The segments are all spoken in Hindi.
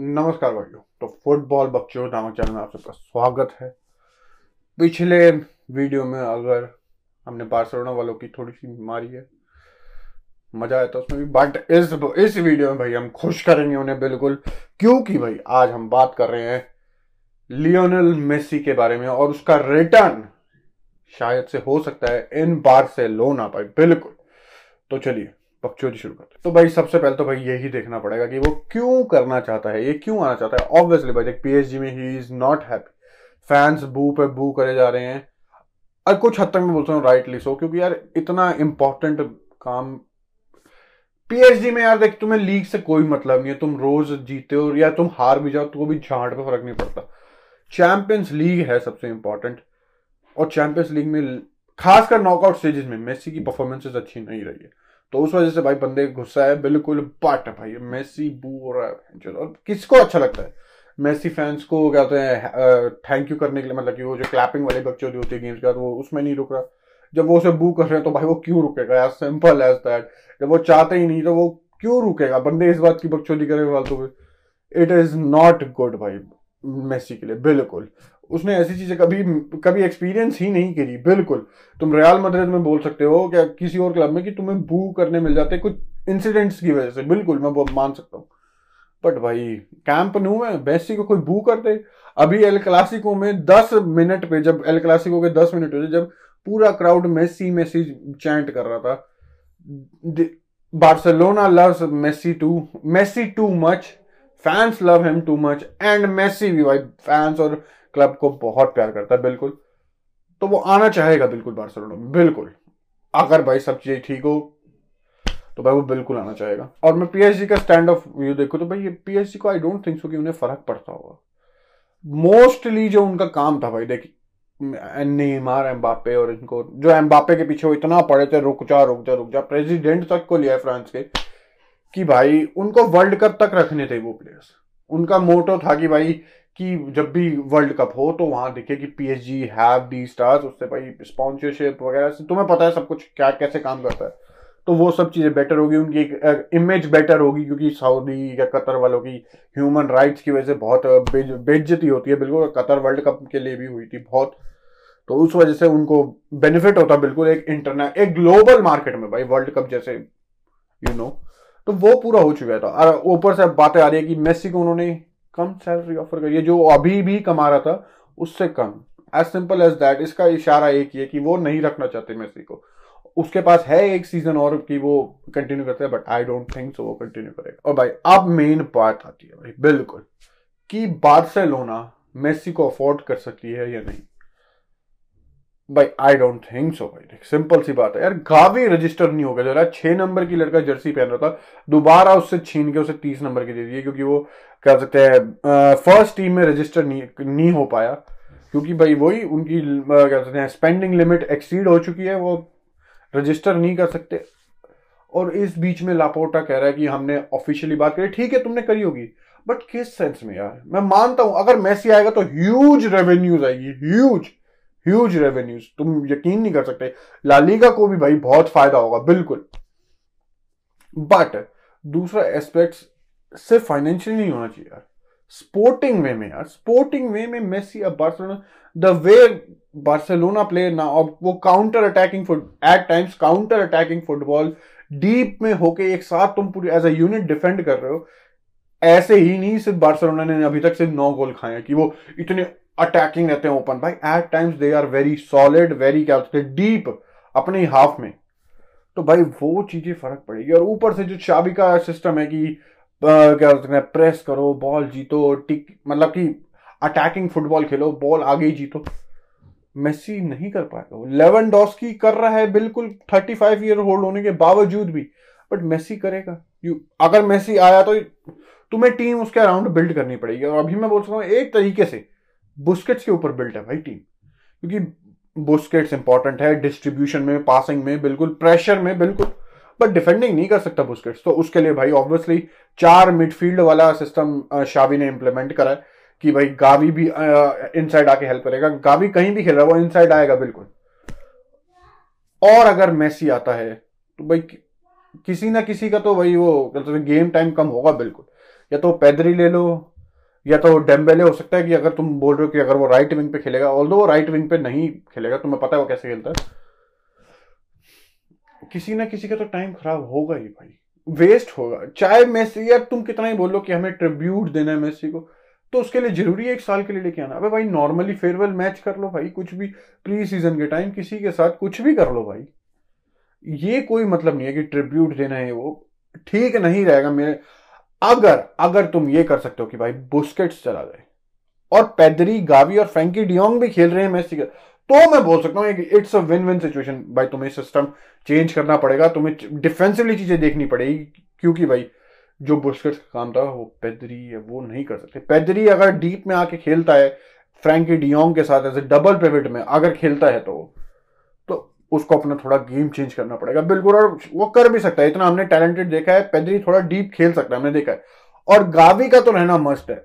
नमस्कार भाइयों। तो फुटबॉल बच्चों नामक चैनल में आप सबका स्वागत है। पिछले वीडियो में अगर हमने बार्सिलोना वालों की थोड़ी सी मारी है, मज़ा आया था उसमें भी। बट इस इस वीडियो में भाई हम खुश करेंगे उन्हें बिल्कुल, क्योंकि भाई आज हम बात कर रहे हैं लियोनल मेसी के बारे में और उसका रिटर्न शायद से हो सकता है इन बार से लोन आ पाए बिल्कुल। तो चलिए बकचोदी शुरू करते तो भाई, सबसे पहले तो भाई यही देखना पड़ेगा कि वो क्यों करना चाहता है, ये क्यों आना चाहता है। ऑब्वियसली भाई, देख पीएसजी में ही is not happy fans boo पे बू करे जा रहे हैं। और कुछ हद तक मैं बोलता हूँ राइटली सो क्योंकि यार इतना इंपॉर्टेंट काम पीएचडी में यार देख, तुम्हें लीग से कोई मतलब नहीं है। तुम रोज जीते हो या तुम हार भी जाओ तो भी झाड़ पे फ़र्क नहीं पड़ता। चैंपियंस लीग है सबसे इंपॉर्टेंट और चैंपियंस लीग में खासकर नॉकआउट स्टेजेस में मेसी की परफॉर्मेंसेज अच्छी नहीं रही है। तो उस वजह से भाई बंदे गुस्सा है, बिल्कुल बट भाई, मेसी बू हो। रहा है और किसको अच्छा लगता है? मेसी फैंस को क्या कहते हैं थैंक यू करने के लिए मतलब कि वो जो क्लैपिंग वाले बच्चों होती है गेम्स के वो उसमें नहीं रुक रहा। जब वो उसे बू कर रहे हैं तो भाई वो क्यों रुकेगा एज सिंपल एज दैट जब वो चाहते ही नहीं तो वो क्यों रुकेगा? बंदे इस बात की बकचोदी करे फालतू में। इट इज़ नॉट गुड भाई, मेसी के लिए, बिल्कुल। उसने ऐसी चीज़ें कभी कभी एक्सपीरियंस ही नहीं करी, बिल्कुल। तुम रियाल मद्रिद में बोल सकते हो क्या किसी और क्लब में कि तुम्हें बू करने मिल जाते कुछ इंसिडेंट्स की वजह से? बिल्कुल, मैं वो मान सकता हूँ। बट भाई कैंप नू में बेसी को कोई बू कर दे। अभी एल क्लासिको में दस मिनट पे, जब एल क्लासिको के दस मिनट पे जब पूरा क्राउड मेसी मेसी चैंट कर रहा था। Barcelona loves Messi too Messi too much fans love him too much and Messi भी भाई फैंस और क्लब को बहुत प्यार करता है, बिल्कुल। तो वो आना चाहेगा बिल्कुल बार्सिलोना में बिल्कुल। अगर भाई सब चीज़ें ठीक हो तो भाई वो बिल्कुल आना चाहेगा। और मैं पीएचडी का स्टैंड ऑफ़ व्यू देखू तो भाई ये पीएचडी को आई डोंट थिंक सो कि उन्हें फ़र्क पड़ता होगा। मोस्टली जो उनका काम था भाई देखिए नेमार एम्बापे और इनको, जो एम्बापे के पीछे वो इतना पड़े थे, रुक जा रुक जा रुक जा, प्रेसिडेंट तक को लिया है फ्रांस के, कि भाई उनको वर्ल्ड कप तक रखने थे वो प्लेयर्स उनका मोटो था कि भाई कि जब भी वर्ल्ड कप हो तो वहाँ दिखे कि पीएसजी हैव दी स्टार्स उससे भाई स्पॉन्सरशिप वगैरह से तुम्हें पता है सब कुछ क्या कैसे काम करता है। तो वो सब चीज़ें बेटर होगी उनकी एक इमेज बेटर होगी क्योंकि सऊदी या कतर वालों की ह्यूमन राइट्स की वजह से बहुत बेइज्जती होती है बिल्कुल। कतर वर्ल्ड कप के लिए भी हुई थी बहुत। तो उस वजह से उनको बेनिफिट होता बिल्कुल एक इंटरनेट एक ग्लोबल मार्केट में भाई वर्ल्ड कप जैसे यू you नो know, तो वो पूरा हो चुका था और ऊपर से बातें आ रही है कि मेसी को उन्होंने कम सैलरी ऑफ़र करिए जो अभी भी कमा रहा था, उससे कम। एज सिंपल एज दैट इसका इशारा एक ही है कि वो नहीं रखना चाहते मेसी को। उसके पास है एक सीज़न और कि वो कंटिन्यू करते हैं but I don't think so वो कंटिन्यू करेगा। और भाई, अब मेन बात आती है भाई, बिल्कुल, कि बार्सिलोना मेसी को अफोर्ड कर सकती है या नहीं। भाई आई डोंट थिंक सो भाई। सिंपल सी बात है। यार, गावी रजिस्टर नहीं होगा। जरा छह नंबर की लड़का जर्सी पहन रहा था, दोबारा उससे छीन के उसे तीस नंबर की दे दिए, क्योंकि वो कह सकते हैं फ़र्स्ट टीम में रजिस्टर नहीं नहीं हो पाया। क्योंकि भाई, वही उनकी क्या सकते हैं स्पेंडिंग लिमिट एक्सीड हो चुकी है, वो रजिस्टर नहीं कर सकते। और इस बीच में लापोटा कह रहा है कि हमने ऑफिशियली बात करी। ठीक है, तुमने करी होगी। बट किस सेंस में यार? मैं मानता हूँ, अगर मैसी आएगा तो ह्यूज रेवेन्यूज आएगी ह्यूज ह्यूज रेवेन्यूज तुम यकीन नहीं कर सकते लालीगा को भी भाई बहुत फ़ायदा होगा, बिल्कुल। बट दूसरा एस्पेक्ट सिर्फ़ फाइनेंशियल नहीं होना चाहिए यार। स्पोर्टिंग वे में यार स्पोर्टिंग वे में मेसी अब Barcelona the way Barcelona play ना अब वो counter attacking at times counter attacking football deep में होके एक साथ तुम पूरी एज अ यूनिट डिफेंड कर रहे हो। ऐसे ही नहीं, सिर्फ़ बार्सिलोना ने अभी तक सिर्फ़ नौ गोल खाए कि वो इतने अटैकिंग रहते हैं ओपन भाई at times they are very solid very क्या होते डीप अपने हाफ़ में। तो भाई वो चीज़ें फ़र्क पड़ेगी। और ऊपर से जो चाबी का सिस्टम है कि क्या बोलते हैं प्रेस करो बॉल जीतो टिक मतलब कि अटैकिंग फुटबॉल खेलो बॉल आगे ही जीतो। मेसी नहीं कर पाएगा लेवन डॉस्की कर रहा है बिल्कुल थर्टी फाइव ईयर होल्ड होने के बावजूद भी। बट मेसी करेगा। यू अगर मेसी आया तो तुम्हें टीम उसके अराउंड बिल्ड करनी पड़ेगी। और अभी मैं बोल सकता हूँ, एक तरीके से बुस्केट्स के ऊपर बिल्ट है भाई टीम क्योंकि बुस्केट्स इंपॉर्टेंट है डिस्ट्रीब्यूशन में पासिंग में, बिल्कुल प्रेशर में, बिल्कुल। बट डिफेंडिंग नहीं कर सकता बुस्केट्स तो उसके लिए भाई ऑब्वियसली चार मिडफील्ड वाला सिस्टम शावी ने इंप्लीमेंट करा है कि भाई गावी भी इनसाइड आके हेल्प करेगा। गावी कहीं भी खेल रहा है, वो इनसाइड आएगा, बिल्कुल। और अगर मेसी आता है तो भाई किसी ना किसी का तो भाई वो तो गेम टाइम कम होगा, बिल्कुल। या तो पैदरी ले लो या तो डेम्बेले हो सकता है कि अगर तुम बोल रहे हो कि अगर वो राइट विंग पे खेलेगा ऑल वो राइट विंग पे नहीं खेलेगा, तुम्हें पता है वो कैसे खेलता है। किसी ना किसी का तो टाइम खराब होगा ही भाई। वेस्ट होगा। चाहे मेसी या तुम कितना ही बोलो कि हमें ट्रिब्यूट देना है मेसी को तो उसके लिए ज़रूरी है एक साल के लिए लेके आना। अबे भाई नॉर्मली फेयरवेल मैच कर लो भाई, कुछ भी प्री सीज़न के टाइम किसी के साथ कुछ भी कर लो भाई। ये कोई मतलब नहीं है कि ट्रिब्यूट देना है वो। ठीक नहीं रहेगा मेरे अगर अगर तुम ये कर सकते हो कि भाई बुस्केट्स चला जाए और पैदरी, गावी और फ्रेंकी डियोंग भी खेल रहे हैं का तो मैं बोल सकता हूँ it's a win win situation भाई तुम्हें सिस्टम चेंज करना पड़ेगा, तुम्हें डिफेंसिवली चीज़ें देखनी पड़ेगी, क्योंकि भाई जो बुस्केट्स का काम था, वो पैदरी है, वो नहीं कर सकते। पैदरी अगर डीप में आके खेलता है, फ्रेंकी डियोंग के साथ ऐसे डबल पिविट में अगर खेलता है तो तो उसको अपना थोड़ा गेम चेंज करना पड़ेगा। बिल्कुल, और वो कर भी सकता है। इतना हमने टैलेंटेड देखा है पैदरी थोड़ा डीप खेल सकता है, हमने देखा है। और गावी का तो रहना मस्ट है।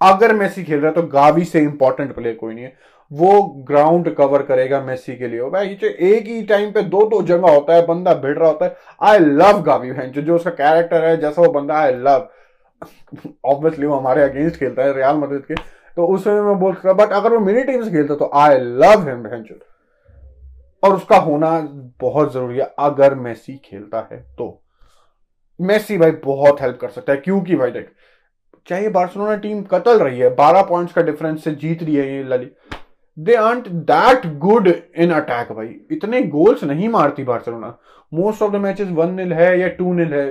अगर मेसी खेल रहा है तो गावी से इंपॉर्टेंट प्लेयर कोई नहीं है। वो ग्राउंड कवर करेगा मेसी के लिए। भाई एक ही टाइम पे दो दो जगह होता है, बंदा भिड़ रहा होता है। आई लव गावी भैन जो उसका कैरेक्टर है, जैसा वो बंदा आई लव ऑब्वियसली वो हमारे अगेंस्ट खेलता है रियाल मदद के। तो उस समय मैं बोल सकता बट अगर वो मेरी टीम से खेलता तो आई लव हिम भैन और उसका होना बहुत ज़रूरी है। अगर मेसी खेलता है तो। मेसी भाई बहुत हेल्प कर सकता है, क्योंकि भाई देख, चाहे बार्सिलोना टीम कतल रही है, बारह पॉइंट्स का डिफरेंस से जीत रही है ये लली। They aren't that good in attack भाई। इतने गोल्स नहीं मारती Barcelona. Most of the matches one nil है या टू निल है।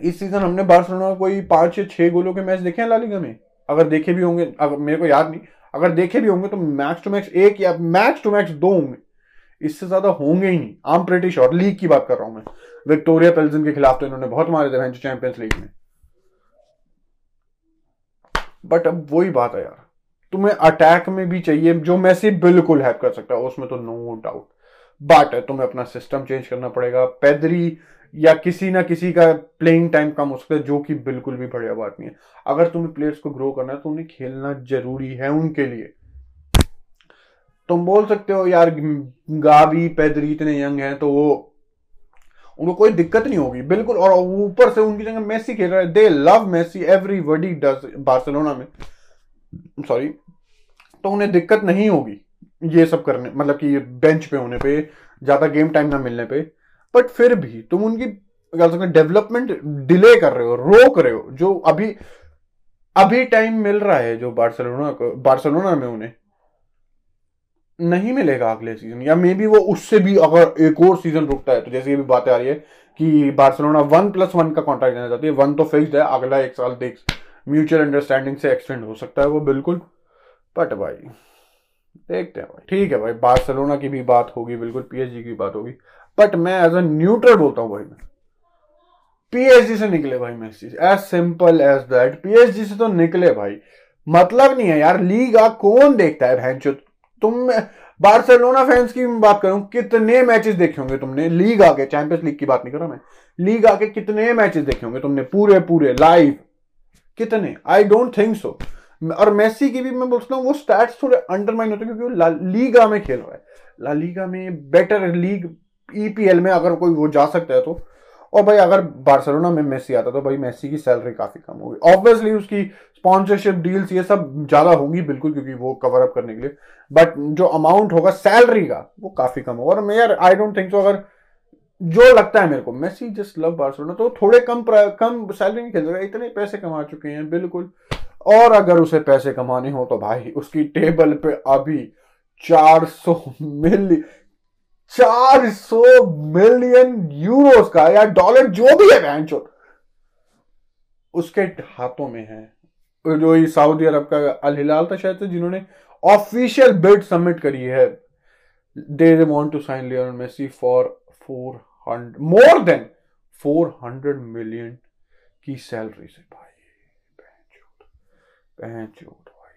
इस सीज़न हमने बार्सिलोना कोई पाँच या छह गोलों के मैच देखे हैं लालिगा में? अगर देखे भी होंगे अगर मेरे को याद नहीं। अगर देखे भी होंगे तो मैक्स टू मैक्स एक या मैक्स टू मैक्स दो होंगे। इससे ज़्यादा होंगे ही नहीं। आम प्रेटी श्योर लीग की बात कर रहा हूँ मैं। विक्टोरिया पेल्जन के खिलाफ तो इन्होंने बहुत मारे थे चैंपियंस लीग में। बट अब वही बात है यार। तुम्हें अटैक में भी चाहिए, जो मैसी बिल्कुल हेल्प कर सकता है, उसमें तो नो डाउट बट तुम्हें अपना सिस्टम चेंज करना पड़ेगा। पैदरी या किसी ना किसी का प्लेइंग टाइम कम हो सकता है, जो कि बिल्कुल भी बढ़िया बात नहीं है। अगर तुम्हें प्लेयर्स को ग्रो करना है तो उन्हें खेलना ज़रूरी है उनके लिए। तुम बोल सकते हो, यार गावी पैदरी इतने यंग हैं तो वो, उनको कोई दिक्कत नहीं होगी। बिल्कुल, और ऊपर से उनकी जगह मेसी खेल रहा है। They love Messi everybody does Barcelona में। सॉरी तो उन्हें दिक्कत नहीं होगी ये सब करने मतलब कि बेंच पे होने पे, ज़्यादा गेम टाइम ना मिलने पे। बट फिर भी तुम उनकी सकते डेवलपमेंट डिले कर रहे हो, रोक रहे हो, जो अभी अभी टाइम मिल रहा है, जो बार्सिलोना को, बार्सिलोना में उन्हें, नहीं मिलेगा अगले सीज़न या मे बी वो उससे भी अगर एक और सीज़न रुकता है तो जैसे ये भी बातें आ रही है कि बार्सिलोना वन प्लस वन का कॉन्ट्रैक्ट देना चाहती है वन तो फिक्स है, अगला एक साल देख म्यूचुअल अंडरस्टैंडिंग से एक्सटेंड हो सकता है वो, बिल्कुल बट भाई देखते हैं भाई। ठीक है भाई, बार्सिलोना की भी बात होगी, बिल्कुल पीएचजी की बात होगी। बट मैं एज अ न्यूट्रल बोलता हूँ भाई मैं। पीएचडी से निकले भाई Messi as simple as that PhD से तो निकले भाई। मतलब नहीं है यार लीग आ कौन देखता है भैंचो तुम बार्सिलोना फैंस की बात करूँ, कितने मैचेस देखे होंगे तुमने? लीग आके चैंपियंस लीग की बात नहीं कर रहा मैं। लीग आके कितने मैचेस देखे होंगे तुमने? पूरे पूरे लाइव कितने? आई डोंट थिंक सो और मेसी की भी मैं बोलता हूँ, वो स्टैट्स थोड़े अंडरमाइन होते हैं क्योंकि वो लीगा में खेल रहा है। ला लीगा में बेटर लीग ईपीएल में अगर कोई वो जा सकता है तो। और भाई अगर बार्सिलोना में मेसी आता तो भाई मेसी की सैलरी काफ़ी कम होगी। ऑब्वियसली उसकी स्पॉन्सरशिप डील्स ये सब ज़्यादा होंगी बिल्कुल क्योंकि वो कवर अप करने के लिए। बट जो अमाउंट होगा सैलरी का, वो काफ़ी कम होगा। और मैं यार आई डोंट थिंक सो अगर जो लगता है मेरे को, मेसी जस्ट लव बार्सिलोना तो थोड़े कम कम सैलरी में खेल रहा इतने पैसे कमा चुके हैं, बिल्कुल। और अगर उसे पैसे कमाने हो तो भाई उसकी टेबल पे अभी 400 मिलियन 400 मिलियन यूरोस का या डॉलर जो भी है बैंक उसके हाथों में है। जो ये सऊदी अरब का अल हिलाल था शायद जिन्होंने ऑफिशियल बिड सबमिट करी है। They they want to sign Lionel Messi for four hundred more than four hundred million की सैलरी से भाई। चोट भाई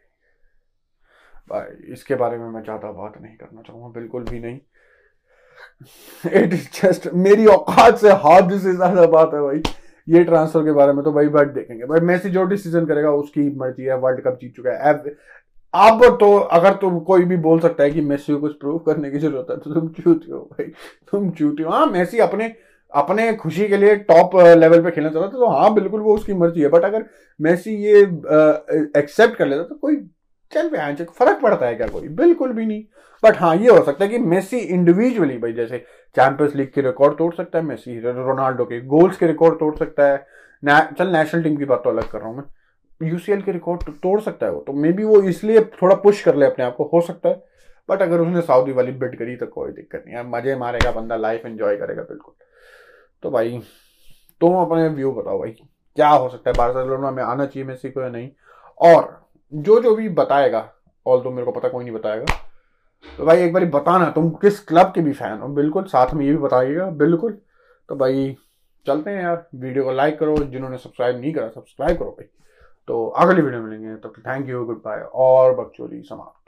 भाई, इसके बारे में मैं ज़्यादा बात नहीं करना चाहूँगा, बिल्कुल भी नहीं। इट इज़ जस्ट मेरी औकात से हाथ से ज़्यादा बात है भाई। ये ट्रांसफ़र के बारे में तो भाई बट देखेंगे। भाई मेसी जो डिसीज़न करेगा, उसकी मर्ज़ी है वर्ल्ड कप जीत चुका है। अब तो अगर तुम कोई भी बोल सकता है कि मेसी को कुछ प्रूव करने की ज़रूरत है तो तुम चूती हो भाई। तुम चूती हो हाँ मेसी अपने अपने खुशी के लिए टॉप लेवल पे खेलना चाहता था तो हाँ बिल्कुल वो उसकी मर्ज़ी है। बट अगर मेसी ये एक्सेप्ट कर लेता तो कोई चल पे हाँ फ़र्क पड़ता है क्या कोई? बिल्कुल भी नहीं। बट हाँ ये हो सकता है कि मेसी इंडिविजुअली भाई जैसे चैंपियंस लीग के रिकॉर्ड तोड़ सकता है मेसी रोनाल्डो के गोल्स के रिकॉर्ड तोड़ सकता है। ना, चल नेशनल टीम की बात तो अलग कर रहा हूँ मैं। यूसीएल के रिकॉर्ड तो तोड़ सकता है वो तो मे बी वो इसलिए थोड़ा पुश कर ले अपने आप को हो सकता है। बट अगर उसने सऊदी वाली बिड करी तो कोई दिक्कत नहीं है। मज़े मारेगा बंदा लाइफ एंजॉय करेगा बिल्कुल। तो भाई, तुम अपने व्यू बताओ भाई, क्या हो सकता है? बार्सिलोना में आना चाहिए मेसी को या नहीं? और जो जो भी बताएगा ऑल तो मेरे को पता कोई नहीं बताएगा तो भाई एक बार बताना, तुम किस क्लब के भी फ़ैन हो? बिल्कुल, साथ में ये भी बताइएगा, बिल्कुल। तो भाई, चलते हैं यार वीडियो को लाइक करो, जिन्होंने सब्सक्राइब नहीं करा सब्सक्राइब करो भाई। तो अगली वीडियो मिलेंगे तो थैंक यू गुड बाय और बकचोरी समाप्त।